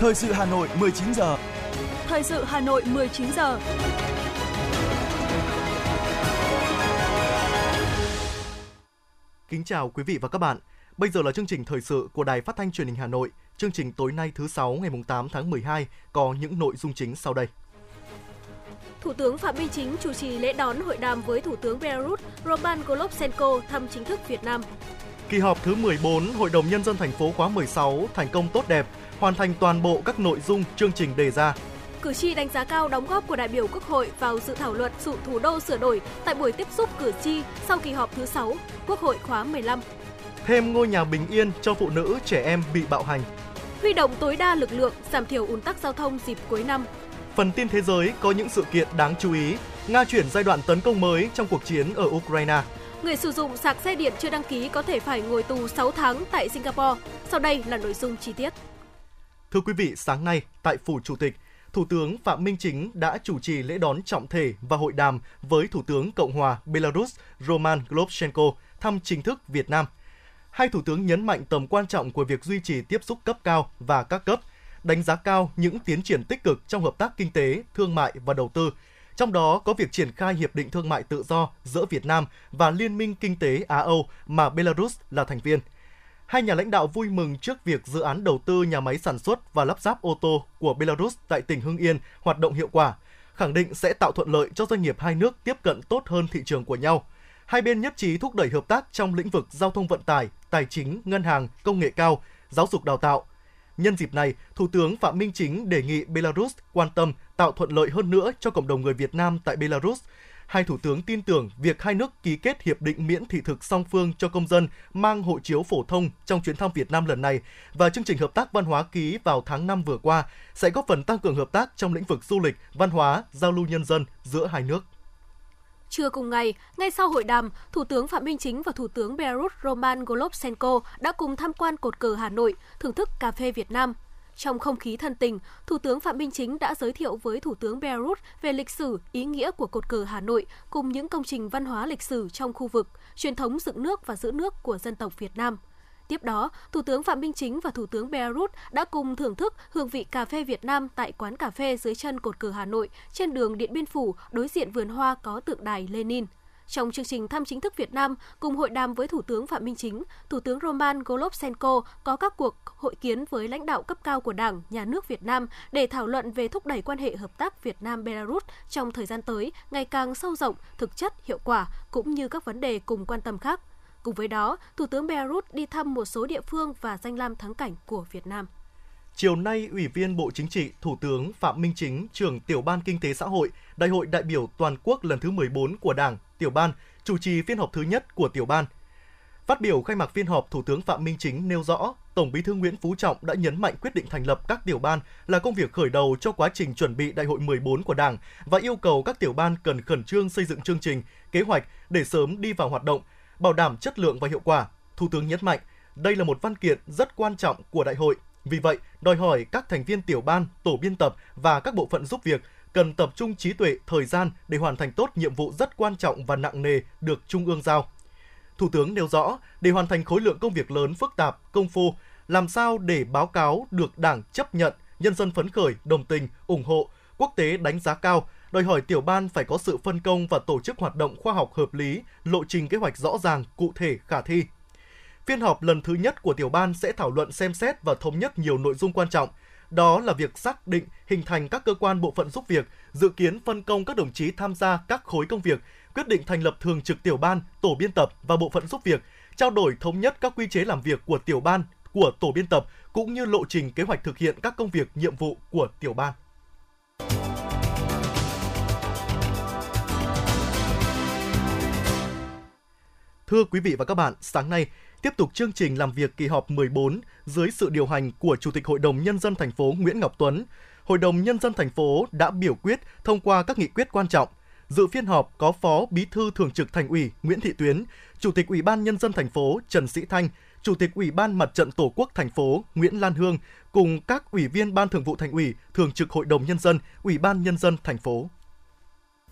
Thời sự Hà Nội 19 giờ. Thời sự Hà Nội 19 giờ. Kính chào quý vị và các bạn. Bây giờ là chương trình thời sự của Đài Phát thanh Truyền hình Hà Nội. Chương trình tối nay thứ sáu ngày 8 tháng 12 có những nội dung chính sau đây. Thủ tướng Phạm Minh Chính chủ trì lễ đón hội đàm với Thủ tướng Belarus Roman Golubchenko thăm chính thức Việt Nam. Kỳ họp thứ 14 Hội đồng Nhân dân thành phố khóa 16 thành công tốt đẹp, hoàn thành toàn bộ các nội dung chương trình đề ra. Cử tri đánh giá cao đóng góp của đại biểu Quốc hội vào dự thảo luật sự thủ đô sửa đổi tại buổi tiếp xúc cử tri sau kỳ họp thứ 6 Quốc hội khóa 15. Thêm ngôi nhà bình yên cho phụ nữ trẻ em bị bạo hành. Huy động tối đa lực lượng giảm thiểu ùn tắc giao thông dịp cuối năm. Phần tin thế giới có những sự kiện đáng chú ý. Nga chuyển giai đoạn tấn công mới trong cuộc chiến ở Ukraine. Người sử dụng sạc xe điện chưa đăng ký có thể phải ngồi tù 6 tháng tại Singapore. Sau đây là nội dung chi tiết. Thưa quý vị, sáng nay tại Phủ Chủ tịch, Thủ tướng Phạm Minh Chính đã chủ trì lễ đón trọng thể và hội đàm với Thủ tướng Cộng hòa Belarus Roman Globchenko thăm chính thức Việt Nam. Hai thủ tướng nhấn mạnh tầm quan trọng của việc duy trì tiếp xúc cấp cao và các cấp, đánh giá cao những tiến triển tích cực trong hợp tác kinh tế, thương mại và đầu tư, trong đó có việc triển khai hiệp định thương mại tự do giữa Việt Nam và Liên minh Kinh tế Á-Âu mà Belarus là thành viên. Hai nhà lãnh đạo vui mừng trước việc dự án đầu tư nhà máy sản xuất và lắp ráp ô tô của Belarus tại tỉnh Hưng Yên hoạt động hiệu quả, khẳng định sẽ tạo thuận lợi cho doanh nghiệp hai nước tiếp cận tốt hơn thị trường của nhau. Hai bên nhất trí thúc đẩy hợp tác trong lĩnh vực giao thông vận tải, tài chính, ngân hàng, công nghệ cao, giáo dục đào tạo, Nhân dịp này, Thủ tướng Phạm Minh Chính đề nghị Belarus quan tâm tạo thuận lợi hơn nữa cho cộng đồng người Việt Nam tại Belarus. Hai thủ tướng tin tưởng việc hai nước ký kết hiệp định miễn thị thực song phương cho công dân mang hộ chiếu phổ thông trong chuyến thăm Việt Nam lần này và chương trình hợp tác văn hóa ký vào tháng 5 vừa qua sẽ góp phần tăng cường hợp tác trong lĩnh vực du lịch, văn hóa, giao lưu nhân dân giữa hai nước. Trưa cùng ngày, ngay sau hội đàm, Thủ tướng Phạm Minh Chính và Thủ tướng Belarus Roman Golubchenko đã cùng tham quan cột cờ Hà Nội, thưởng thức cà phê Việt Nam. Trong không khí thân tình, Thủ tướng Phạm Minh Chính đã giới thiệu với Thủ tướng Belarus về lịch sử, ý nghĩa của cột cờ Hà Nội cùng những công trình văn hóa lịch sử trong khu vực, truyền thống dựng nước và giữ nước của dân tộc Việt Nam – Tiếp đó, Thủ tướng Phạm Minh Chính và Thủ tướng Belarus đã cùng thưởng thức hương vị cà phê Việt Nam tại quán cà phê dưới chân cột cờ Hà Nội trên đường Điện Biên Phủ đối diện vườn hoa có tượng đài Lenin. Trong chương trình thăm chính thức Việt Nam, cùng hội đàm với Thủ tướng Phạm Minh Chính, Thủ tướng Roman Golovsenko có các cuộc hội kiến với lãnh đạo cấp cao của Đảng, Nhà nước Việt Nam để thảo luận về thúc đẩy quan hệ hợp tác Việt Nam-Belarus trong thời gian tới ngày càng sâu rộng, thực chất, hiệu quả, cũng như các vấn đề cùng quan tâm khác. Cùng với đó, Thủ tướng Belarus đi thăm một số địa phương và danh lam thắng cảnh của Việt Nam. Chiều nay, Ủy viên Bộ Chính trị, Thủ tướng Phạm Minh Chính, trưởng Tiểu ban Kinh tế Xã hội, Đại hội đại biểu toàn quốc lần thứ 14 của Đảng, Tiểu ban, chủ trì phiên họp thứ nhất của Tiểu ban. Phát biểu khai mạc phiên họp, Thủ tướng Phạm Minh Chính nêu rõ, Tổng Bí thư Nguyễn Phú Trọng đã nhấn mạnh quyết định thành lập các tiểu ban là công việc khởi đầu cho quá trình chuẩn bị Đại hội 14 của Đảng và yêu cầu các tiểu ban cần khẩn trương xây dựng chương trình, kế hoạch để sớm đi vào hoạt động, bảo đảm chất lượng và hiệu quả. Thủ tướng nhấn mạnh, đây là một văn kiện rất quan trọng của đại hội. Vì vậy, đòi hỏi các thành viên tiểu ban, tổ biên tập và các bộ phận giúp việc cần tập trung trí tuệ, thời gian để hoàn thành tốt nhiệm vụ rất quan trọng và nặng nề được Trung ương giao. Thủ tướng nêu rõ, để hoàn thành khối lượng công việc lớn phức tạp, công phu, làm sao để báo cáo được Đảng chấp nhận, nhân dân phấn khởi, đồng tình, ủng hộ, quốc tế đánh giá cao, đòi hỏi tiểu ban phải có sự phân công và tổ chức hoạt động khoa học hợp lý, lộ trình kế hoạch rõ ràng, cụ thể, khả thi. Phiên họp lần thứ nhất của tiểu ban sẽ thảo luận xem xét và thống nhất nhiều nội dung quan trọng. Đó là việc xác định hình thành các cơ quan bộ phận giúp việc, dự kiến phân công các đồng chí tham gia các khối công việc, quyết định thành lập thường trực tiểu ban, tổ biên tập và bộ phận giúp việc, trao đổi thống nhất các quy chế làm việc của tiểu ban, của tổ biên tập cũng như lộ trình kế hoạch thực hiện các công việc nhiệm vụ của tiểu ban. Thưa quý vị và các bạn, sáng nay tiếp tục chương trình làm việc kỳ họp 14 dưới sự điều hành của Chủ tịch Hội đồng Nhân dân thành phố Nguyễn Ngọc Tuấn. Hội đồng Nhân dân thành phố đã biểu quyết thông qua các nghị quyết quan trọng. Dự phiên họp có Phó Bí thư Thường trực Thành ủy Nguyễn Thị Tuyến, Chủ tịch Ủy ban Nhân dân thành phố Trần Sĩ Thanh, Chủ tịch Ủy ban Mặt trận Tổ quốc thành phố Nguyễn Lan Hương cùng các ủy viên Ban Thường vụ Thành ủy, Thường trực Hội đồng Nhân dân, Ủy ban Nhân dân thành phố.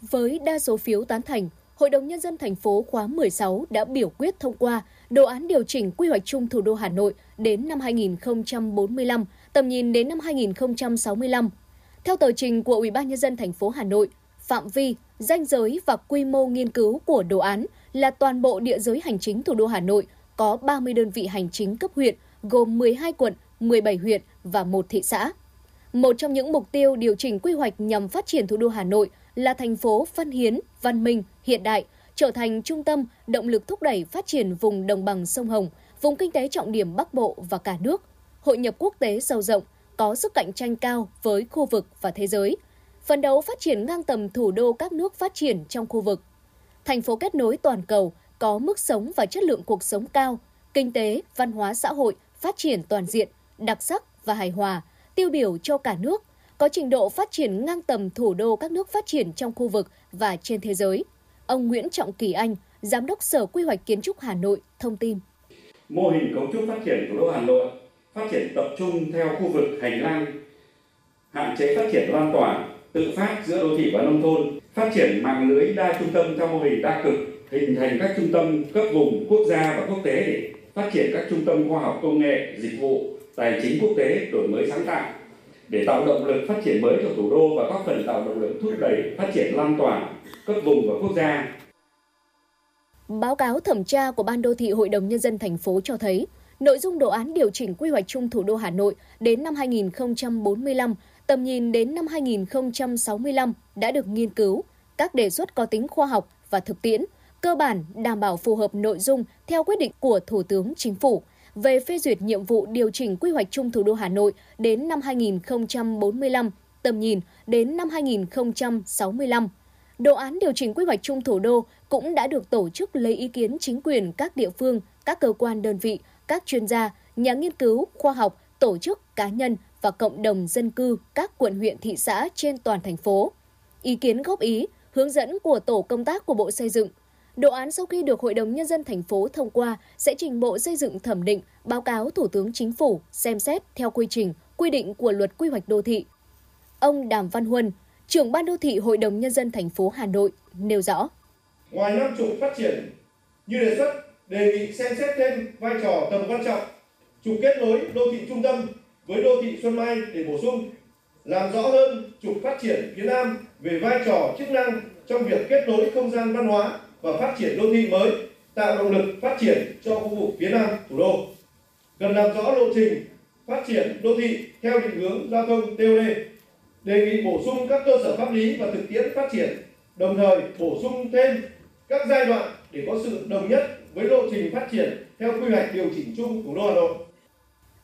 Với đa số phiếu tán thành, Hội đồng Nhân dân thành phố khóa 16 đã biểu quyết thông qua đồ án điều chỉnh quy hoạch chung thủ đô Hà Nội đến năm 2045, tầm nhìn đến năm 2065. Theo tờ trình của Ủy ban nhân dân thành phố Hà Nội, phạm vi, danh giới và quy mô nghiên cứu của đồ án là toàn bộ địa giới hành chính thủ đô Hà Nội có 30 đơn vị hành chính cấp huyện, gồm 12 quận, 17 huyện và một thị xã. Một trong những mục tiêu điều chỉnh quy hoạch nhằm phát triển thủ đô Hà Nội là thành phố văn hiến, văn minh, hiện đại, trở thành trung tâm, động lực thúc đẩy phát triển vùng đồng bằng sông Hồng, vùng kinh tế trọng điểm Bắc Bộ và cả nước, hội nhập quốc tế sâu rộng, có sức cạnh tranh cao với khu vực và thế giới, phấn đấu phát triển ngang tầm thủ đô các nước phát triển trong khu vực. Thành phố kết nối toàn cầu, có mức sống và chất lượng cuộc sống cao, kinh tế, văn hóa xã hội phát triển toàn diện, đặc sắc và hài hòa, tiêu biểu cho cả nước, có trình độ phát triển ngang tầm thủ đô các nước phát triển trong khu vực và trên thế giới. Ông Nguyễn Trọng Kỳ Anh, Giám đốc Sở Quy hoạch Kiến trúc Hà Nội, thông tin. Mô hình cấu trúc phát triển thủ đô Hà Nội phát triển tập trung theo khu vực hành lang, hạn chế phát triển lan tỏa, tự phát giữa đô thị và nông thôn, phát triển mạng lưới đa trung tâm theo mô hình đa cực, hình thành các trung tâm cấp vùng quốc gia và quốc tế để phát triển các trung tâm khoa học công nghệ, dịch vụ, tài chính quốc tế, đổi mới sáng tạo để tạo động lực phát triển mới cho thủ đô và góp phần tạo động lực thúc đẩy phát triển lan tỏa cấp vùng và quốc gia. Báo cáo thẩm tra của Ban đô thị Hội đồng Nhân dân thành phố cho thấy, nội dung đồ án điều chỉnh quy hoạch chung thủ đô Hà Nội đến năm 2045, tầm nhìn đến năm 2065 đã được nghiên cứu, các đề xuất có tính khoa học và thực tiễn, cơ bản đảm bảo phù hợp nội dung theo quyết định của Thủ tướng Chính phủ về phê duyệt nhiệm vụ điều chỉnh quy hoạch chung thủ đô Hà Nội đến năm 2045, tầm nhìn đến năm 2065. Đồ án điều chỉnh quy hoạch chung thủ đô cũng đã được tổ chức lấy ý kiến chính quyền các địa phương, các cơ quan đơn vị, các chuyên gia, nhà nghiên cứu, khoa học, tổ chức, cá nhân và cộng đồng dân cư các quận huyện thị xã trên toàn thành phố. Ý kiến góp ý, hướng dẫn của tổ công tác của Bộ Xây dựng. Đồ án sau khi được Hội đồng Nhân dân thành phố thông qua sẽ trình Bộ Xây dựng thẩm định, báo cáo Thủ tướng Chính phủ xem xét theo quy trình, quy định của luật quy hoạch đô thị. Ông Đàm Văn Huân, trưởng ban đô thị Hội đồng Nhân dân thành phố Hà Nội, nêu rõ. Ngoài năm trục phát triển như đề xuất, đề nghị xem xét thêm vai trò tầm quan trọng trục kết nối đô thị trung tâm với đô thị Xuân Mai để bổ sung, làm rõ hơn trục phát triển phía Nam về vai trò chức năng trong việc kết nối không gian văn hóa và phát triển đô thị mới, tạo động lực phát triển cho khu vực phía Nam thủ đô. Cần làm rõ lộ trình phát triển đô thị theo định hướng giao thông TOD, đề nghị bổ sung các cơ sở pháp lý và thực tiễn phát triển, đồng thời bổ sung thêm các giai đoạn để có sự đồng nhất với lộ trình phát triển theo quy hoạch điều chỉnh chung thủ đô Hà Nội.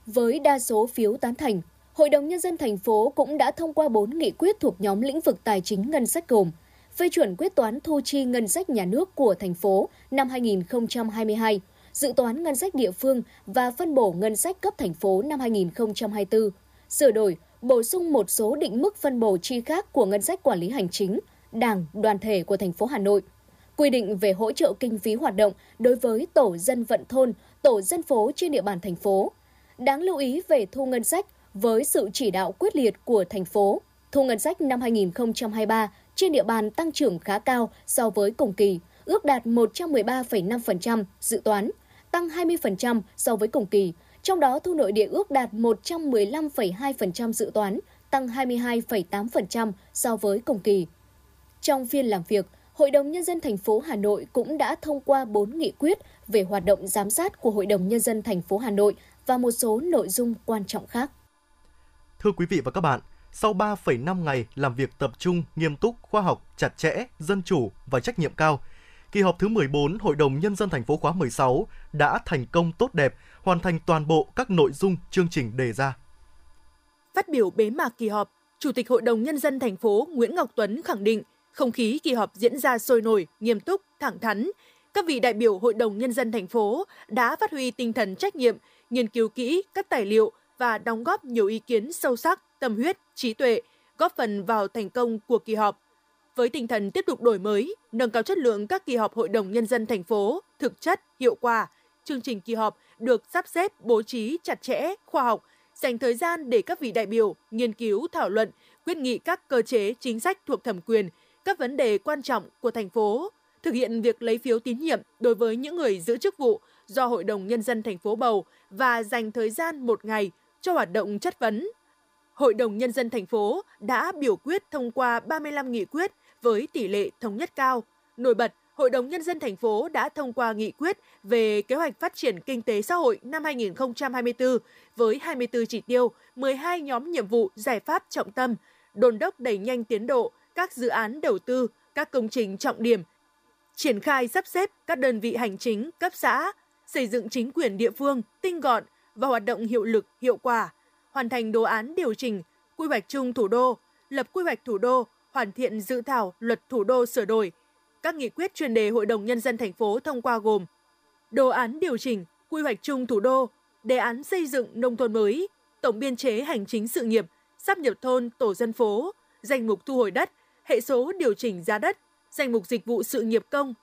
Với đa số phiếu tán thành, Hội đồng Nhân dân thành phố cũng đã thông qua 4 nghị quyết thuộc nhóm lĩnh vực tài chính ngân sách gồm phê chuẩn quyết toán thu chi ngân sách nhà nước của thành phố năm 2022, dự toán ngân sách địa phương và phân bổ ngân sách cấp thành phố năm 2024, sửa đổi, bổ sung một số định mức phân bổ chi khác của ngân sách quản lý hành chính, đảng, đoàn thể của thành phố Hà Nội, quy định về hỗ trợ kinh phí hoạt động đối với tổ dân vận thôn, tổ dân phố trên địa bàn thành phố. Đáng lưu ý về thu ngân sách với sự chỉ đạo quyết liệt của thành phố, thu ngân sách năm 2023 trên địa bàn tăng trưởng khá cao so với cùng kỳ, ước đạt 113,5% dự toán, tăng 20% so với cùng kỳ, trong đó thu nội địa ước đạt 115,2% dự toán, tăng 22,8% so với cùng kỳ. Trong phiên làm việc, Hội đồng Nhân dân thành phố Hà Nội cũng đã thông qua 4 nghị quyết về hoạt động giám sát của Hội đồng Nhân dân thành phố Hà Nội và một số nội dung quan trọng khác. Thưa quý vị và các bạn, sau 3,5 ngày làm việc tập trung, nghiêm túc, khoa học, chặt chẽ, dân chủ và trách nhiệm cao, kỳ họp thứ 14 Hội đồng Nhân dân thành phố khóa 16 đã thành công tốt đẹp, hoàn thành toàn bộ các nội dung chương trình đề ra. Phát biểu bế mạc kỳ họp, Chủ tịch Hội đồng Nhân dân thành phố Nguyễn Ngọc Tuấn khẳng định không khí kỳ họp diễn ra sôi nổi, nghiêm túc, thẳng thắn. Các vị đại biểu Hội đồng Nhân dân thành phố đã phát huy tinh thần trách nhiệm, nghiên cứu kỹ các tài liệu và đóng góp nhiều ý kiến sâu sắc, tâm huyết, trí tuệ, góp phần vào thành công của kỳ họp. Với tinh thần tiếp tục đổi mới, nâng cao chất lượng các kỳ họp Hội đồng Nhân dân thành phố, thực chất, hiệu quả, chương trình kỳ họp được sắp xếp bố trí chặt chẽ, khoa học, dành thời gian để các vị đại biểu nghiên cứu thảo luận, quyết nghị các cơ chế chính sách thuộc thẩm quyền, các vấn đề quan trọng của thành phố, thực hiện việc lấy phiếu tín nhiệm đối với những người giữ chức vụ do Hội đồng Nhân dân thành phố bầu và dành thời gian một ngày cho hoạt động chất vấn. Hội đồng Nhân dân thành phố đã biểu quyết thông qua 35 nghị quyết với tỷ lệ thống nhất cao. Nổi bật, Hội đồng Nhân dân thành phố đã thông qua nghị quyết về kế hoạch phát triển kinh tế xã hội năm 2024 với 24 chỉ tiêu, 12 nhóm nhiệm vụ giải pháp trọng tâm, đôn đốc đẩy nhanh tiến độ các dự án đầu tư, các công trình trọng điểm, triển khai sắp xếp các đơn vị hành chính cấp xã, xây dựng chính quyền địa phương tinh gọn và hoạt động hiệu lực, hiệu quả, hoàn thành đồ án điều chỉnh quy hoạch chung thủ đô, lập quy hoạch thủ đô, hoàn thiện dự thảo luật thủ đô sửa đổi. Các nghị quyết chuyên đề Hội đồng Nhân dân thành phố thông qua gồm đồ án điều chỉnh quy hoạch chung thủ đô, đề án xây dựng nông thôn mới, tổng biên chế hành chính sự nghiệp, sắp nhập thôn, tổ dân phố, danh mục thu hồi đất, hệ số điều chỉnh giá đất, danh mục dịch vụ sự nghiệp công,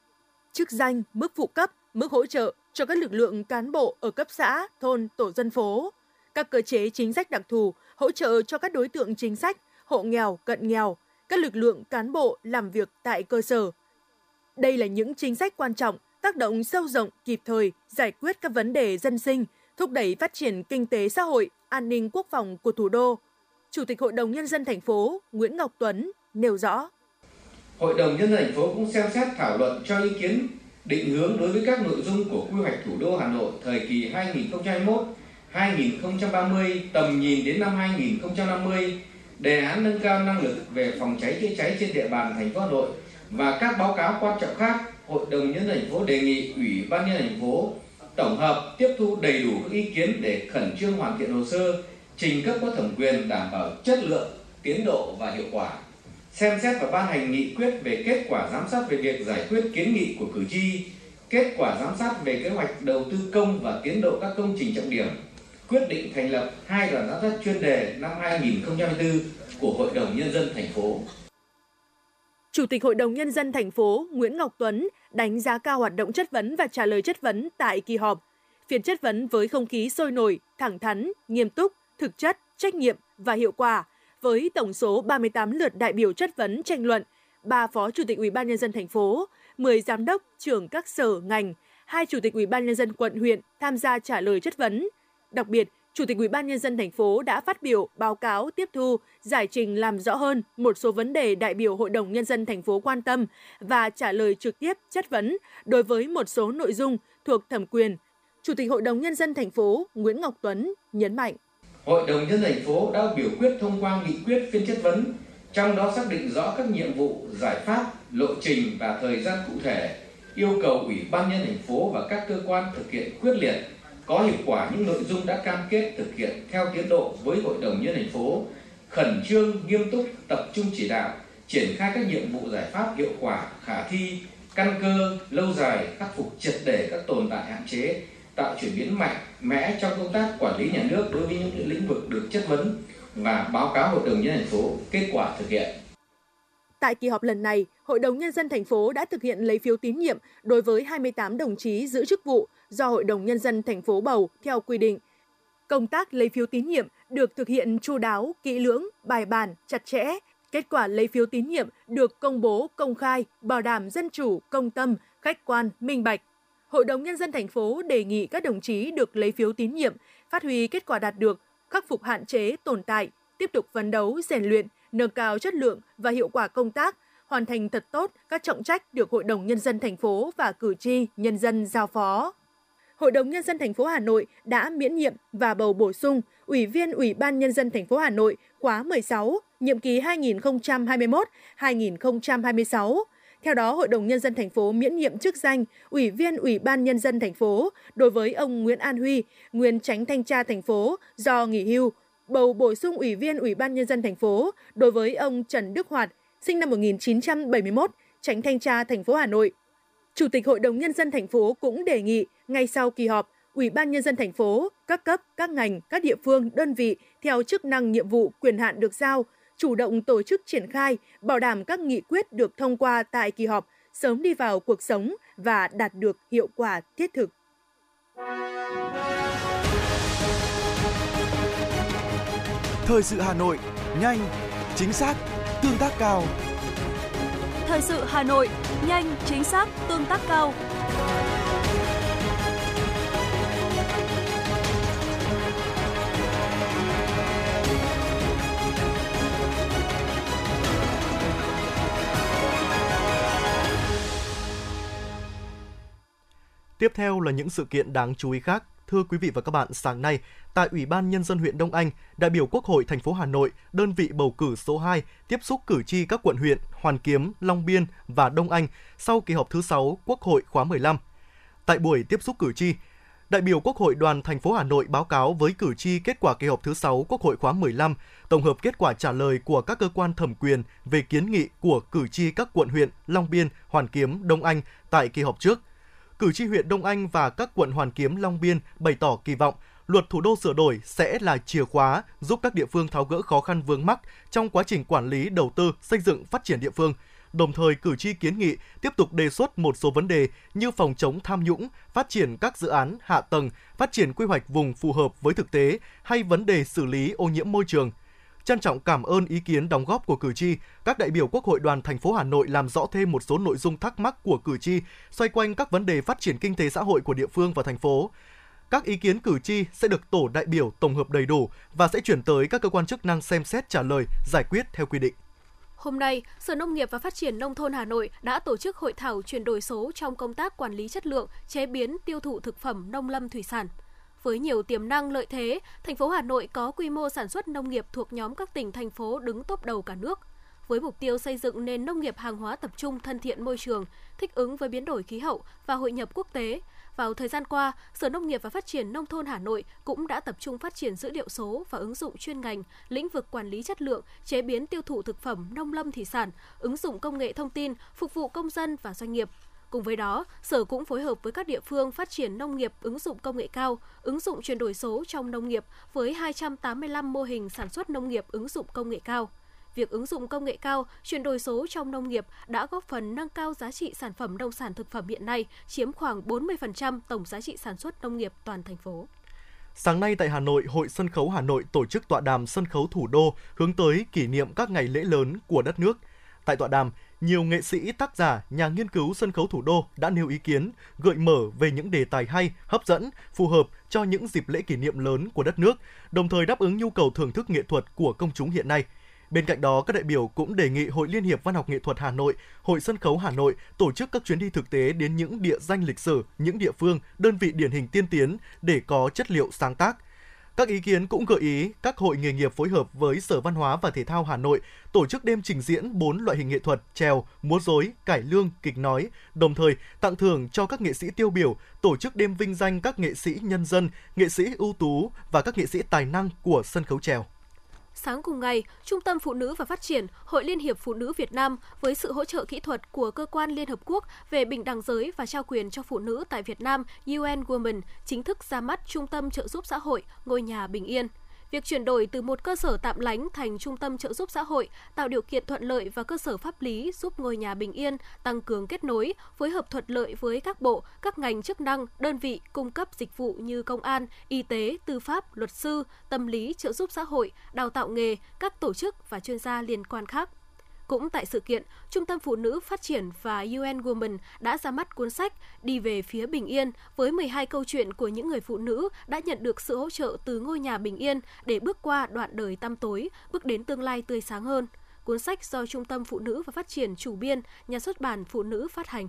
chức danh, mức phụ cấp, mức hỗ trợ cho các lực lượng cán bộ ở cấp xã, thôn, tổ dân phố, các cơ chế chính sách đặc thù hỗ trợ cho các đối tượng chính sách, hộ nghèo, cận nghèo, các lực lượng cán bộ làm việc tại cơ sở. Đây là những chính sách quan trọng, tác động sâu rộng, kịp thời, giải quyết các vấn đề dân sinh, thúc đẩy phát triển kinh tế xã hội, an ninh quốc phòng của thủ đô. Chủ tịch Hội đồng Nhân dân thành phố Nguyễn Ngọc Tuấn nêu rõ. Hội đồng Nhân dân thành phố cũng xem xét thảo luận cho ý kiến định hướng đối với các nội dung của quy hoạch thủ đô Hà Nội thời kỳ 2021 2030 tầm nhìn đến năm 2050 đề án nâng cao năng lực về phòng cháy chữa cháy trên địa bàn thành phố Hà Nội và các báo cáo quan trọng khác, Hội đồng nhân dân thành phố đề nghị Ủy ban nhân dân thành phố tổng hợp tiếp thu đầy đủ các ý kiến để khẩn trương hoàn thiện hồ sơ, trình cấp có thẩm quyền đảm bảo chất lượng, tiến độ và hiệu quả. Xem xét và ban hành nghị quyết về kết quả giám sát về việc giải quyết kiến nghị của cử tri, kết quả giám sát về kế hoạch đầu tư công và tiến độ các công trình trọng điểm, quyết định thành lập hai đoàn giám sát chuyên đề năm 2024 của Hội đồng Nhân dân thành phố. Chủ tịch Hội đồng Nhân dân thành phố Nguyễn Ngọc Tuấn đánh giá cao hoạt động chất vấn và trả lời chất vấn tại kỳ họp. Phiên chất vấn với không khí sôi nổi, thẳng thắn, nghiêm túc, thực chất, trách nhiệm và hiệu quả, với tổng số 38 lượt đại biểu chất vấn tranh luận, 3 phó chủ tịch Ủy ban nhân dân thành phố, 10 giám đốc, trưởng các sở ngành, hai chủ tịch Ủy ban nhân dân quận huyện tham gia trả lời chất vấn. Đặc biệt, Chủ tịch Ủy ban nhân dân thành phố đã phát biểu báo cáo tiếp thu, giải trình làm rõ hơn một số vấn đề đại biểu Hội đồng nhân dân thành phố quan tâm và trả lời trực tiếp chất vấn đối với một số nội dung thuộc thẩm quyền. Chủ tịch Hội đồng nhân dân thành phố Nguyễn Ngọc Tuấn nhấn mạnh: Hội đồng nhân dân thành phố đã biểu quyết thông qua nghị quyết phiên chất vấn, trong đó xác định rõ các nhiệm vụ, giải pháp, lộ trình và thời gian cụ thể, yêu cầu Ủy ban nhân thành phố và các cơ quan thực hiện quyết liệt có hiệu quả những nội dung đã cam kết thực hiện theo tiến độ với Hội đồng nhân thành phố, khẩn trương, nghiêm túc, tập trung chỉ đạo, triển khai các nhiệm vụ giải pháp hiệu quả, khả thi, căn cơ, lâu dài, khắc phục triệt để các tồn tại hạn chế, tạo chuyển biến mạnh mẽ trong công tác quản lý nhà nước đối với những lĩnh vực được chất vấn và báo cáo Hội đồng nhân thành phố kết quả thực hiện. Tại kỳ họp lần này, Hội đồng Nhân dân thành phố đã thực hiện lấy phiếu tín nhiệm đối với 28 đồng chí giữ chức vụ do Hội đồng Nhân dân thành phố bầu theo quy định. Công tác lấy phiếu tín nhiệm được thực hiện chu đáo, kỹ lưỡng, bài bản, chặt chẽ. Kết quả lấy phiếu tín nhiệm được công bố công khai, bảo đảm dân chủ, công tâm, khách quan, minh bạch. Hội đồng Nhân dân thành phố đề nghị các đồng chí được lấy phiếu tín nhiệm, phát huy kết quả đạt được, khắc phục hạn chế, tồn tại, tiếp tục phấn đấu, rèn luyện, nâng cao chất lượng và hiệu quả công tác, hoàn thành thật tốt các trọng trách được Hội đồng Nhân dân thành phố và cử tri, nhân dân giao phó. Hội đồng Nhân dân thành phố Hà Nội đã miễn nhiệm và bầu bổ sung Ủy viên Ủy ban Nhân dân thành phố Hà Nội khóa 16, nhiệm kỳ 2021-2026. Theo đó, Hội đồng Nhân dân thành phố miễn nhiệm chức danh Ủy viên Ủy ban Nhân dân thành phố đối với ông Nguyễn An Huy, nguyên tránh thanh tra thành phố do nghỉ hưu, bầu bổ sung Ủy viên Ủy ban Nhân dân thành phố đối với ông Trần Đức Hoạt, sinh năm 1971, tránh thanh tra thành phố Hà Nội. Chủ tịch Hội đồng Nhân dân thành phố cũng đề nghị ngay sau kỳ họp, Ủy ban Nhân dân thành phố, các cấp, các ngành, các địa phương, đơn vị theo chức năng nhiệm vụ quyền hạn được giao, chủ động tổ chức triển khai, bảo đảm các nghị quyết được thông qua tại kỳ họp sớm đi vào cuộc sống và đạt được hiệu quả thiết thực. Thời sự Hà Nội, nhanh, chính xác, tương tác cao. Thời sự Hà Nội, nhanh, chính xác, tương tác cao. Tiếp theo là những sự kiện đáng chú ý khác. Thưa quý vị và các bạn, sáng nay, tại Ủy ban Nhân dân huyện Đông Anh, đại biểu Quốc hội thành phố Hà Nội, đơn vị bầu cử số 2 tiếp xúc cử tri các quận huyện Hoàn Kiếm, Long Biên và Đông Anh sau kỳ họp thứ 6 Quốc hội khóa 15. Tại buổi tiếp xúc cử tri, đại biểu Quốc hội đoàn thành phố Hà Nội báo cáo với cử tri kết quả kỳ họp thứ 6 Quốc hội khóa 15, tổng hợp kết quả trả lời của các cơ quan thẩm quyền về kiến nghị của cử tri các quận huyện Long Biên, Hoàn Kiếm, Đông Anh tại kỳ họp trước – cử tri huyện Đông Anh và các quận Hoàn Kiếm, Long Biên bày tỏ kỳ vọng luật thủ đô sửa đổi sẽ là chìa khóa giúp các địa phương tháo gỡ khó khăn vướng mắc trong quá trình quản lý đầu tư, xây dựng phát triển địa phương. Đồng thời, cử tri kiến nghị tiếp tục đề xuất một số vấn đề như phòng chống tham nhũng, phát triển các dự án hạ tầng, phát triển quy hoạch vùng phù hợp với thực tế hay vấn đề xử lý ô nhiễm môi trường, Trân trọng cảm ơn ý kiến đóng góp của cử tri, các đại biểu Quốc hội đoàn thành phố Hà Nội làm rõ thêm một số nội dung thắc mắc của cử tri xoay quanh các vấn đề phát triển kinh tế xã hội của địa phương và thành phố. Các ý kiến cử tri sẽ được tổ đại biểu tổng hợp đầy đủ và sẽ chuyển tới các cơ quan chức năng xem xét trả lời, giải quyết theo quy định. Hôm nay, Sở Nông nghiệp và Phát triển Nông thôn Hà Nội đã tổ chức hội thảo chuyển đổi số trong công tác quản lý chất lượng, chế biến, tiêu thụ thực phẩm nông lâm thủy sản. Với nhiều tiềm năng lợi thế, thành phố Hà Nội có quy mô sản xuất nông nghiệp thuộc nhóm các tỉnh thành phố đứng top đầu cả nước. Với mục tiêu xây dựng nền nông nghiệp hàng hóa tập trung thân thiện môi trường, thích ứng với biến đổi khí hậu và hội nhập quốc tế, vào thời gian qua, Sở Nông nghiệp và Phát triển Nông thôn Hà Nội cũng đã tập trung phát triển dữ liệu số và ứng dụng chuyên ngành, lĩnh vực quản lý chất lượng, chế biến tiêu thụ thực phẩm nông lâm thủy sản, ứng dụng công nghệ thông tin, phục vụ công dân và doanh nghiệp, Cùng với đó, Sở cũng phối hợp với các địa phương phát triển nông nghiệp ứng dụng công nghệ cao, ứng dụng chuyển đổi số trong nông nghiệp với 285 mô hình sản xuất nông nghiệp ứng dụng công nghệ cao. Việc ứng dụng công nghệ cao, chuyển đổi số trong nông nghiệp đã góp phần nâng cao giá trị sản phẩm nông sản thực phẩm hiện nay, chiếm khoảng 40% tổng giá trị sản xuất nông nghiệp toàn thành phố. Sáng nay tại Hà Nội, Hội Sân khấu Hà Nội tổ chức tọa đàm sân khấu thủ đô hướng tới kỷ niệm các ngày lễ lớn của đất nước. Tại tọa đàm, nhiều nghệ sĩ, tác giả, nhà nghiên cứu sân khấu thủ đô đã nêu ý kiến, gợi mở về những đề tài hay, hấp dẫn, phù hợp cho những dịp lễ kỷ niệm lớn của đất nước, đồng thời đáp ứng nhu cầu thưởng thức nghệ thuật của công chúng hiện nay. Bên cạnh đó, các đại biểu cũng đề nghị Hội Liên hiệp Văn học Nghệ thuật Hà Nội, Hội Sân khấu Hà Nội tổ chức các chuyến đi thực tế đến những địa danh lịch sử, những địa phương, đơn vị điển hình tiên tiến để có chất liệu sáng tác – các ý kiến cũng gợi ý các hội nghề nghiệp phối hợp với Sở Văn hóa và Thể thao Hà Nội tổ chức đêm trình diễn 4 loại hình nghệ thuật trèo, múa rối, cải lương, kịch nói, đồng thời tặng thưởng cho các nghệ sĩ tiêu biểu, tổ chức đêm vinh danh các nghệ sĩ nhân dân, nghệ sĩ ưu tú và các nghệ sĩ tài năng của sân khấu trèo. Sáng cùng ngày, Trung tâm Phụ nữ và Phát triển, Hội Liên hiệp Phụ nữ Việt Nam với sự hỗ trợ kỹ thuật của Cơ quan Liên Hợp Quốc về bình đẳng giới và trao quyền cho phụ nữ tại Việt Nam UN Women chính thức ra mắt Trung tâm trợ giúp xã hội Ngôi nhà bình yên – Việc chuyển đổi từ một cơ sở tạm lánh thành trung tâm trợ giúp xã hội tạo điều kiện thuận lợi và cơ sở pháp lý giúp ngôi nhà bình yên tăng cường kết nối, phối hợp thuận lợi với các bộ, các ngành chức năng, đơn vị cung cấp dịch vụ như công an, y tế, tư pháp, luật sư, tâm lý, trợ giúp xã hội, đào tạo nghề, các tổ chức và chuyên gia liên quan khác. Cũng tại sự kiện, Trung tâm Phụ nữ Phát triển và UN Women đã ra mắt cuốn sách Đi về phía bình yên với 12 câu chuyện của những người phụ nữ đã nhận được sự hỗ trợ từ ngôi nhà bình yên để bước qua đoạn đời tăm tối, bước đến tương lai tươi sáng hơn. Cuốn sách do Trung tâm Phụ nữ và Phát triển chủ biên, nhà xuất bản Phụ nữ phát hành.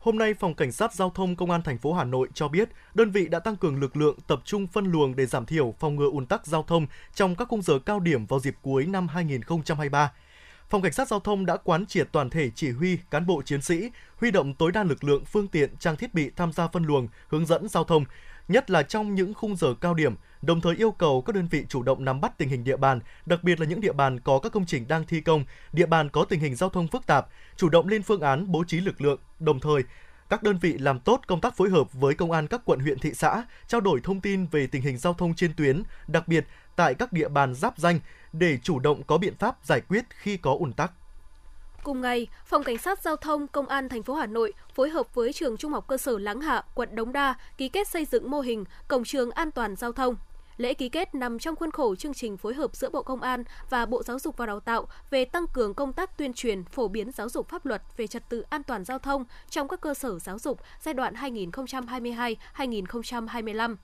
Hôm nay, Phòng Cảnh sát Giao thông Công an thành phố Hà Nội cho biết, đơn vị đã tăng cường lực lượng tập trung phân luồng để giảm thiểu phòng ngừa ùn tắc giao thông trong các khung giờ cao điểm vào dịp cuối năm 2023. Phòng Cảnh sát Giao thông đã quán triệt toàn thể chỉ huy, cán bộ chiến sĩ, huy động tối đa lực lượng, phương tiện, trang thiết bị tham gia phân luồng, hướng dẫn giao thông, nhất là trong những khung giờ cao điểm, đồng thời yêu cầu các đơn vị chủ động nắm bắt tình hình địa bàn, đặc biệt là những địa bàn có các công trình đang thi công, địa bàn có tình hình giao thông phức tạp, chủ động lên phương án bố trí lực lượng, đồng thời các đơn vị làm tốt công tác phối hợp với công an các quận huyện thị xã, trao đổi thông tin về tình hình giao thông trên tuyến, đặc biệt tại các địa bàn giáp danh để chủ động có biện pháp giải quyết khi có ùn tắc. Cùng ngày, Phòng Cảnh sát Giao thông Công an thành phố Hà Nội phối hợp với trường Trung học cơ sở Láng Hạ, quận Đống Đa ký kết xây dựng mô hình cổng trường an toàn giao thông. Lễ ký kết nằm trong khuôn khổ chương trình phối hợp giữa Bộ Công an và Bộ Giáo dục và Đào tạo về tăng cường công tác tuyên truyền, phổ biến giáo dục pháp luật về trật tự an toàn giao thông trong các cơ sở giáo dục giai đoạn 2022-2025.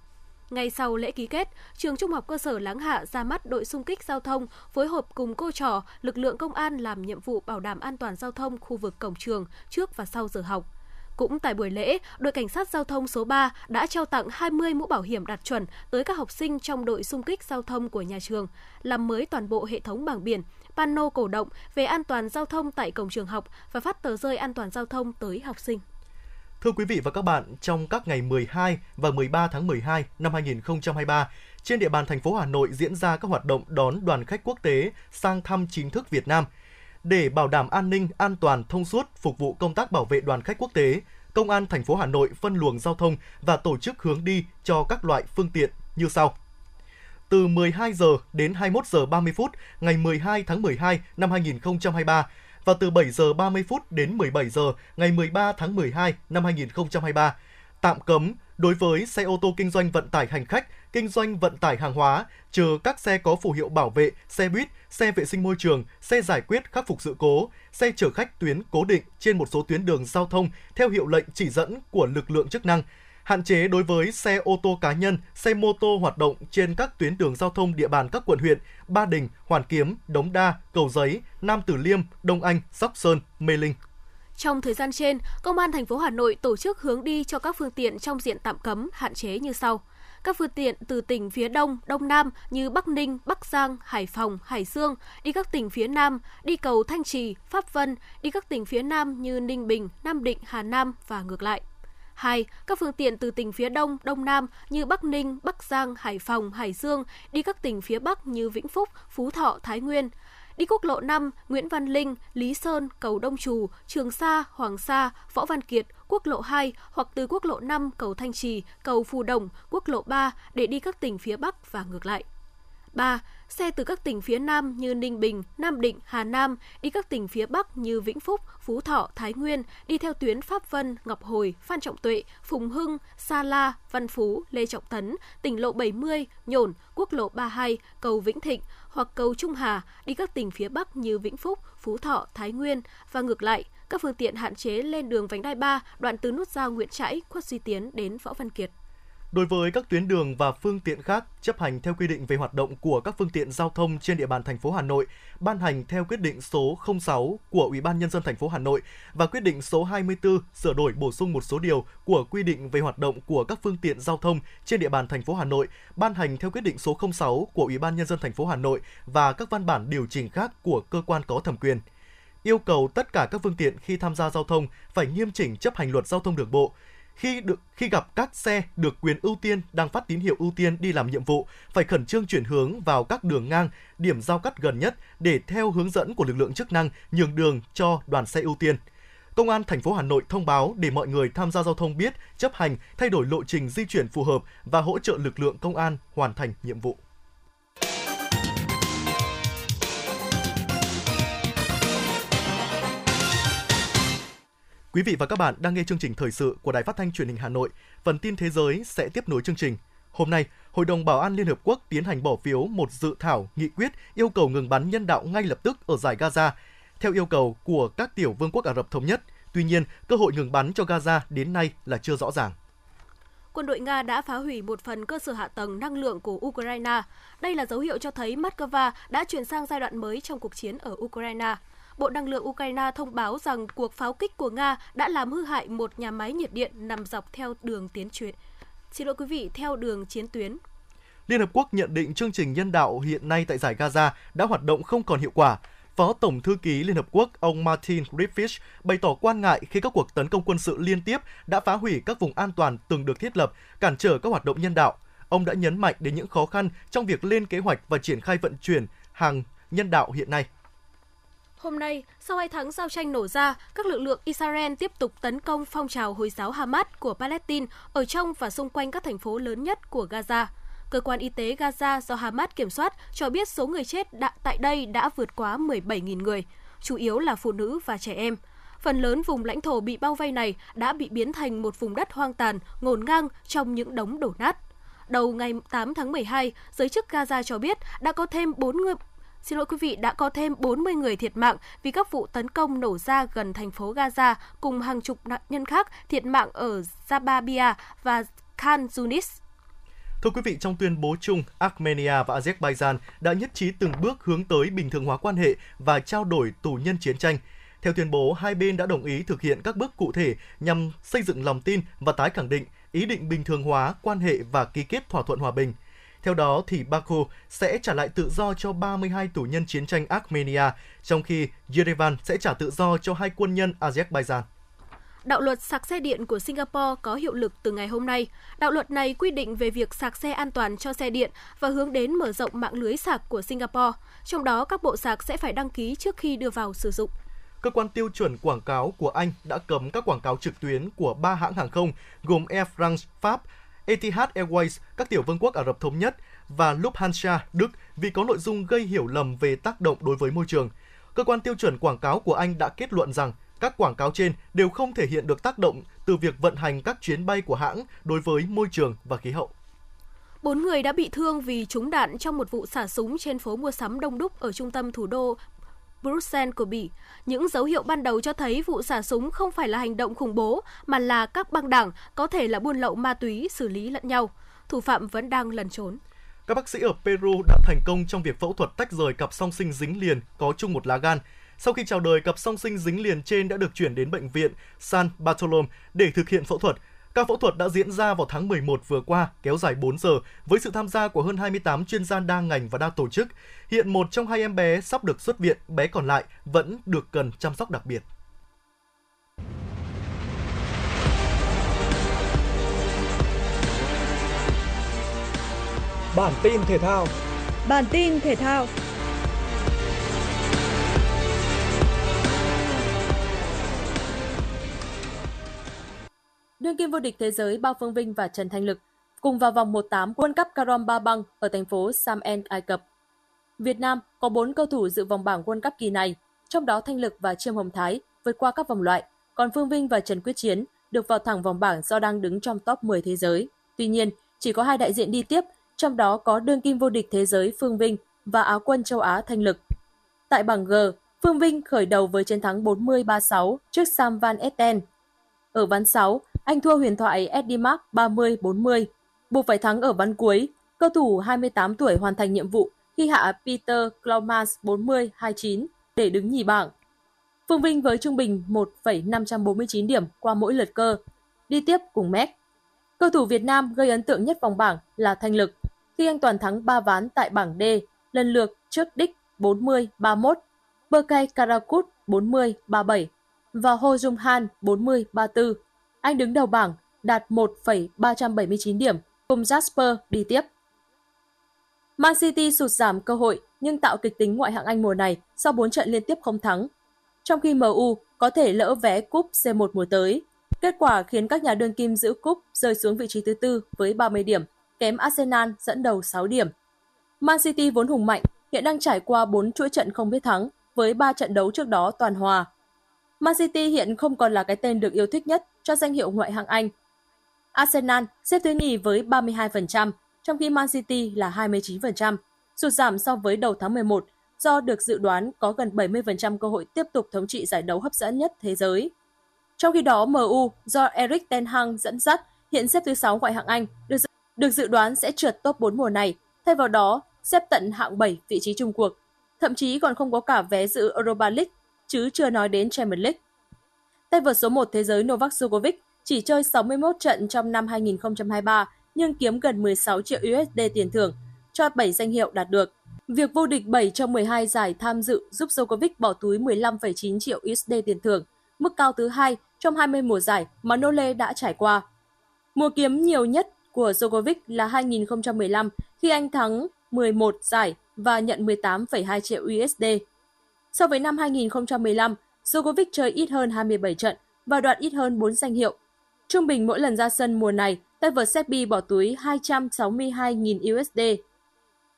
Ngay sau lễ ký kết, trường Trung học cơ sở Láng Hạ ra mắt đội xung kích giao thông, phối hợp cùng cô trò, lực lượng công an làm nhiệm vụ bảo đảm an toàn giao thông khu vực cổng trường trước và sau giờ học. Cũng tại buổi lễ, đội cảnh sát giao thông số 3 đã trao tặng 20 mũ bảo hiểm đạt chuẩn tới các học sinh trong đội xung kích giao thông của nhà trường, làm mới toàn bộ hệ thống bảng biển, pano cổ động về an toàn giao thông tại cổng trường học và phát tờ rơi an toàn giao thông tới học sinh. Thưa quý vị và các bạn, trong các ngày 12 và 13 tháng 12 năm 2023, trên địa bàn thành phố Hà Nội diễn ra các hoạt động đón đoàn khách quốc tế sang thăm chính thức Việt Nam. Để bảo đảm an ninh, an toàn, thông suốt, phục vụ công tác bảo vệ đoàn khách quốc tế, Công an thành phố Hà Nội phân luồng giao thông và tổ chức hướng đi cho các loại phương tiện như sau. Từ 12 giờ đến 21 giờ 30 phút ngày 12 tháng 12 năm 2023, và từ 7 giờ 30 phút đến 17 giờ ngày 13 tháng 12 năm 2023. Tạm cấm đối với xe ô tô kinh doanh vận tải hành khách, kinh doanh vận tải hàng hóa, trừ các xe có phù hiệu bảo vệ, xe buýt, xe vệ sinh môi trường, xe giải quyết khắc phục sự cố, xe chở khách tuyến cố định trên một số tuyến đường giao thông theo hiệu lệnh chỉ dẫn của lực lượng chức năng, hạn chế đối với xe ô tô cá nhân, xe mô tô hoạt động trên các tuyến đường giao thông địa bàn các quận huyện Ba Đình, Hoàn Kiếm, Đống Đa, Cầu Giấy, Nam Từ Liêm, Đông Anh, Sóc Sơn, Mê Linh. Trong thời gian trên, Công an thành phố Hà Nội tổ chức hướng đi cho các phương tiện trong diện tạm cấm, hạn chế như sau. Các phương tiện từ tỉnh phía Đông, Đông Nam như Bắc Ninh, Bắc Giang, Hải Phòng, Hải Dương đi các tỉnh phía Nam, đi cầu Thanh Trì, Pháp Vân, đi các tỉnh phía Nam như Ninh Bình, Nam Định, Hà Nam và ngược lại. 2. Các phương tiện từ tỉnh phía Đông, Đông Nam như Bắc Ninh, Bắc Giang, Hải Phòng, Hải Dương đi các tỉnh phía Bắc như Vĩnh Phúc, Phú Thọ, Thái Nguyên. Đi quốc lộ 5, Nguyễn Văn Linh, Lý Sơn, Cầu Đông Trù, Trường Sa, Hoàng Sa, Võ Văn Kiệt, quốc lộ 2 hoặc từ quốc lộ 5, cầu Thanh Trì, cầu Phù Đồng, quốc lộ 3 để đi các tỉnh phía Bắc và ngược lại. 3. Xe từ các tỉnh phía Nam như Ninh Bình, Nam Định, Hà Nam đi các tỉnh phía Bắc như Vĩnh Phúc, Phú Thọ, Thái Nguyên đi theo tuyến Pháp Vân, Ngọc Hồi, Phan Trọng Tuệ, Phùng Hưng, Sa La, Văn Phú, Lê Trọng Tấn, tỉnh lộ 70, Nhổn, quốc lộ 32, cầu Vĩnh Thịnh hoặc cầu Trung Hà đi các tỉnh phía Bắc như Vĩnh Phúc, Phú Thọ, Thái Nguyên và ngược lại, các phương tiện hạn chế lên đường vành đai 3 đoạn từ nút giao Nguyễn Trãi, Khuất Duy Tiến đến Võ Văn Kiệt. Đối với các tuyến đường và phương tiện khác chấp hành theo quy định về hoạt động của các phương tiện giao thông trên địa bàn thành phố Hà Nội, ban hành theo quyết định số 06 của Ủy ban nhân dân thành phố Hà Nội và quyết định số 24 sửa đổi bổ sung một số điều của quy định về hoạt động của các phương tiện giao thông trên địa bàn thành phố Hà Nội, ban hành theo quyết định số 06 của Ủy ban nhân dân thành phố Hà Nội và các văn bản điều chỉnh khác của cơ quan có thẩm quyền. Yêu cầu tất cả các phương tiện khi tham gia giao thông phải nghiêm chỉnh chấp hành luật giao thông đường bộ, khi được khi gặp các xe được quyền ưu tiên đang phát tín hiệu ưu tiên đi làm nhiệm vụ phải khẩn trương chuyển hướng vào các đường ngang, điểm giao cắt gần nhất để theo hướng dẫn của lực lượng chức năng nhường đường cho đoàn xe ưu tiên. Công an thành phố Hà Nội thông báo để mọi người tham gia giao thông biết, chấp hành, thay đổi lộ trình di chuyển phù hợp và hỗ trợ lực lượng công an hoàn thành nhiệm vụ. Quý vị và các bạn đang nghe chương trình thời sự của Đài Phát thanh Truyền hình Hà Nội. Phần tin thế giới sẽ tiếp nối chương trình. Hôm nay, Hội đồng Bảo an Liên Hợp Quốc tiến hành bỏ phiếu một dự thảo nghị quyết yêu cầu ngừng bắn nhân đạo ngay lập tức ở giải Gaza, theo yêu cầu của các tiểu vương quốc Ả Rập Thống Nhất. Tuy nhiên, cơ hội ngừng bắn cho Gaza đến nay là chưa rõ ràng. Quân đội Nga đã phá hủy một phần cơ sở hạ tầng năng lượng của Ukraine. Đây là dấu hiệu cho thấy Moscow đã chuyển sang giai đoạn mới trong cuộc chiến ở Ukraine. Bộ Năng lượng Ukraine thông báo rằng cuộc pháo kích của Nga đã làm hư hại một nhà máy nhiệt điện nằm dọc theo đường tiến chuyển. Xin lỗi quý vị, theo đường chiến tuyến. Liên Hợp Quốc nhận định chương trình nhân đạo hiện nay tại giải Gaza đã hoạt động không còn hiệu quả. Phó Tổng Thư ký Liên Hợp Quốc ông Martin Griffiths bày tỏ quan ngại khi các cuộc tấn công quân sự liên tiếp đã phá hủy các vùng an toàn từng được thiết lập, cản trở các hoạt động nhân đạo. Ông đã nhấn mạnh đến những khó khăn trong việc lên kế hoạch và triển khai vận chuyển hàng nhân đạo hiện nay. Hôm nay, sau hai tháng giao tranh nổ ra, các lực lượng Israel tiếp tục tấn công phong trào Hồi giáo Hamas của Palestine ở trong và xung quanh các thành phố lớn nhất của Gaza. Cơ quan y tế Gaza do Hamas kiểm soát cho biết số người chết đã, tại đây đã vượt quá 17.000 người, chủ yếu là phụ nữ và trẻ em. Phần lớn vùng lãnh thổ bị bao vây này đã bị biến thành một vùng đất hoang tàn, ngổn ngang trong những đống đổ nát. đầu ngày 8 tháng 12, giới chức Gaza cho biết đã có thêm 4 người Xin lỗi quý vị, đã có thêm 40 người thiệt mạng vì các vụ tấn công nổ ra gần thành phố Gaza cùng hàng chục nạn nhân khác thiệt mạng ở Zababia và Khan Yunis. Thưa quý vị, trong tuyên bố chung, Armenia và Azerbaijan đã nhất trí từng bước hướng tới bình thường hóa quan hệ và trao đổi tù nhân chiến tranh. Theo tuyên bố, hai bên đã đồng ý thực hiện các bước cụ thể nhằm xây dựng lòng tin và tái khẳng định ý định bình thường hóa quan hệ và ký kết thỏa thuận hòa bình. Theo đó, thì Baku sẽ trả lại tự do cho 32 tù nhân chiến tranh Armenia, trong khi Yerevan sẽ trả tự do cho hai quân nhân Azerbaijan. Đạo luật sạc xe điện của Singapore có hiệu lực từ ngày hôm nay. Đạo luật này quy định về việc sạc xe an toàn cho xe điện và hướng đến mở rộng mạng lưới sạc của Singapore. Trong đó, các bộ sạc sẽ phải đăng ký trước khi đưa vào sử dụng. Cơ quan tiêu chuẩn quảng cáo của Anh đã cấm các quảng cáo trực tuyến của ba hãng hàng không gồm Air France Pháp, Etihad Airways, các tiểu vương quốc Ả Rập Thống Nhất và Lufthansa Đức vì có nội dung gây hiểu lầm về tác động đối với môi trường. Cơ quan tiêu chuẩn quảng cáo của Anh đã kết luận rằng các quảng cáo trên đều không thể hiện được tác động từ việc vận hành các chuyến bay của hãng đối với môi trường và khí hậu. Bốn người đã bị thương vì trúng đạn trong một vụ xả súng trên phố mua sắm đông đúc ở trung tâm thủ đô Bruxelles của Bỉ. Những dấu hiệu ban đầu cho thấy vụ xả súng không phải là hành động khủng bố, mà là các băng đảng, có thể là buôn lậu ma túy, xử lý lẫn nhau. Thủ phạm vẫn đang lẩn trốn. Các bác sĩ ở Peru đã thành công trong việc phẫu thuật tách rời cặp song sinh dính liền có chung một lá gan. Sau khi chào đời, cặp song sinh dính liền trên đã được chuyển đến bệnh viện San Bartolome để thực hiện phẫu thuật. Các phẫu thuật đã diễn ra vào tháng 11 vừa qua, kéo dài 4 giờ, với sự tham gia của hơn 28 chuyên gia đa ngành và đa tổ chức. Hiện một trong hai em bé sắp được xuất viện, bé còn lại vẫn được cần chăm sóc đặc biệt. Bản tin thể thao Bản tin thể thao đương kim vô địch thế giới Bao Phương Vinh và Trần Thanh Lực cùng vào vòng 1/8 World Cup Karom Ba Băng ở thành phố Sam En, Ai Cập. Việt Nam có 4 cầu thủ dự vòng bảng World Cup kỳ này, trong đó Thanh Lực và Trương Hồng Thái vượt qua các vòng loại, còn Phương Vinh và Trần Quyết Chiến được vào thẳng vòng bảng do đang đứng trong top 10 thế giới. Tuy nhiên, chỉ có hai đại diện đi tiếp, trong đó có đương kim vô địch thế giới Phương Vinh và Áo quân châu Á Thanh Lực. Tại bảng G, Phương Vinh khởi đầu với chiến thắng 40-36 trước Sam Van Etten. Ở ván 6, anh thua huyền thoại Eddie Mark 30-40. Buộc phải thắng ở ván cuối, cầu thủ 28 tuổi hoàn thành nhiệm vụ khi hạ Peter Klaumas 40-29 để đứng nhì bảng. Phương Vinh với trung bình 1,549 điểm qua mỗi lượt cơ, đi tiếp cùng Mét. Cầu thủ Việt Nam gây ấn tượng nhất vòng bảng là Thanh Lực, khi anh toàn thắng 3 ván tại bảng D, lần lượt trước Đích 40-31, Berkay Karakut 40-37 và Ho Jung Han 40-34. Anh đứng đầu bảng, đạt 1,379 điểm, cùng Jasper đi tiếp. Man City sụt giảm cơ hội nhưng tạo kịch tính ngoại hạng Anh mùa này sau 4 trận liên tiếp không thắng. Trong khi MU có thể lỡ vé cúp C1 mùa tới. Kết quả khiến các nhà đương kim giữ cúp rơi xuống vị trí thứ tư với 30 điểm, kém Arsenal dẫn đầu 6 điểm. Man City vốn hùng mạnh, hiện đang trải qua 4 chuỗi trận không biết thắng, với 3 trận đấu trước đó toàn hòa. Man City hiện không còn là cái tên được yêu thích nhất cho danh hiệu ngoại hạng Anh. Arsenal xếp thứ nhì với 32%, trong khi Man City là 29%, sụt giảm so với đầu tháng 11 do được dự đoán có gần 70% cơ hội tiếp tục thống trị giải đấu hấp dẫn nhất thế giới. Trong khi đó, MU do Eric Ten Hag dẫn dắt hiện xếp thứ 6 ngoại hạng Anh, được dự, được dự đoán sẽ trượt top 4 mùa này, thay vào đó xếp tận hạng 7 vị trí chung cuộc. Thậm chí còn không có cả vé dự Europa League, chứ chưa nói đến Champions League. Tay vợt số 1 thế giới Novak Djokovic chỉ chơi 61 trận trong năm 2023 nhưng kiếm gần 16 triệu USD tiền thưởng cho 7 danh hiệu đạt được. Việc vô địch 7 trong 12 giải tham dự giúp Djokovic bỏ túi 15,9 triệu USD tiền thưởng, mức cao thứ hai trong 20 mùa giải mà Nole đã trải qua. Mùa kiếm nhiều nhất của Djokovic là 2015 khi anh thắng 11 giải và nhận 18,2 triệu USD. So với năm 2015, Djokovic chơi ít hơn 27 trận và đoạt ít hơn 4 danh hiệu. Trung bình mỗi lần ra sân mùa này, tay vợt Serbia bỏ túi 262.000 USD.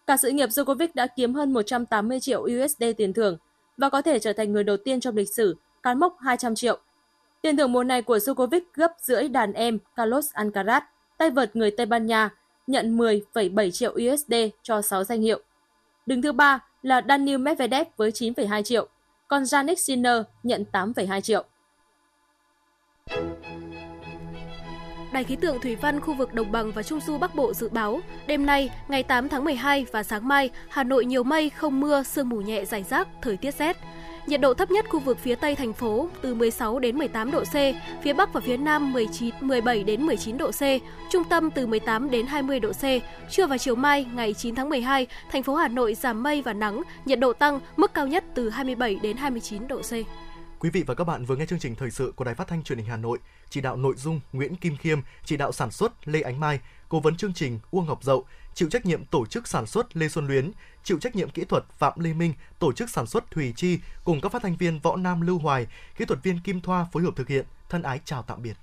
Cả sự nghiệp Djokovic đã kiếm hơn 180 triệu USD tiền thưởng và có thể trở thành người đầu tiên trong lịch sử cán mốc 200 triệu. Tiền thưởng mùa này của Djokovic gấp rưỡi đàn em Carlos Alcaraz, tay vợt người Tây Ban Nha, nhận 10,7 triệu USD cho 6 danh hiệu. Đứng thứ ba là Daniil Medvedev với 9,2 triệu, còn Yannick Sinner nhận 8,2 triệu. Đài khí tượng thủy văn khu vực đồng bằng và trung du Bắc Bộ dự báo, đêm nay, ngày 8 tháng 12 và sáng mai, Hà Nội nhiều mây, không mưa, sương mù nhẹ rải rác, thời tiết rét. Nhiệt độ thấp nhất khu vực phía Tây thành phố từ 16 đến 18 độ C, phía Bắc và phía Nam 19 17 đến 19 độ C, trung tâm từ 18 đến 20 độ C. Trưa và chiều mai ngày 9 tháng 12, thành phố Hà Nội giảm mây và nắng, nhiệt độ tăng, mức cao nhất từ 27 đến 29 độ C. Quý vị và các bạn vừa nghe chương trình thời sự của Đài Phát thanh Truyền hình Hà Nội, chỉ đạo nội dung Nguyễn Kim Khiêm, chỉ đạo sản xuất Lê Ánh Mai, cố vấn chương trình Uông Ngọc Dậu, chịu trách nhiệm tổ chức sản xuất Lê Xuân Luyến, chịu trách nhiệm kỹ thuật Phạm Lê Minh, tổ chức sản xuất thủy Chi cùng các phát thanh viên Võ Nam Lưu Hoài, kỹ thuật viên Kim Thoa phối hợp thực hiện. Thân ái chào tạm biệt.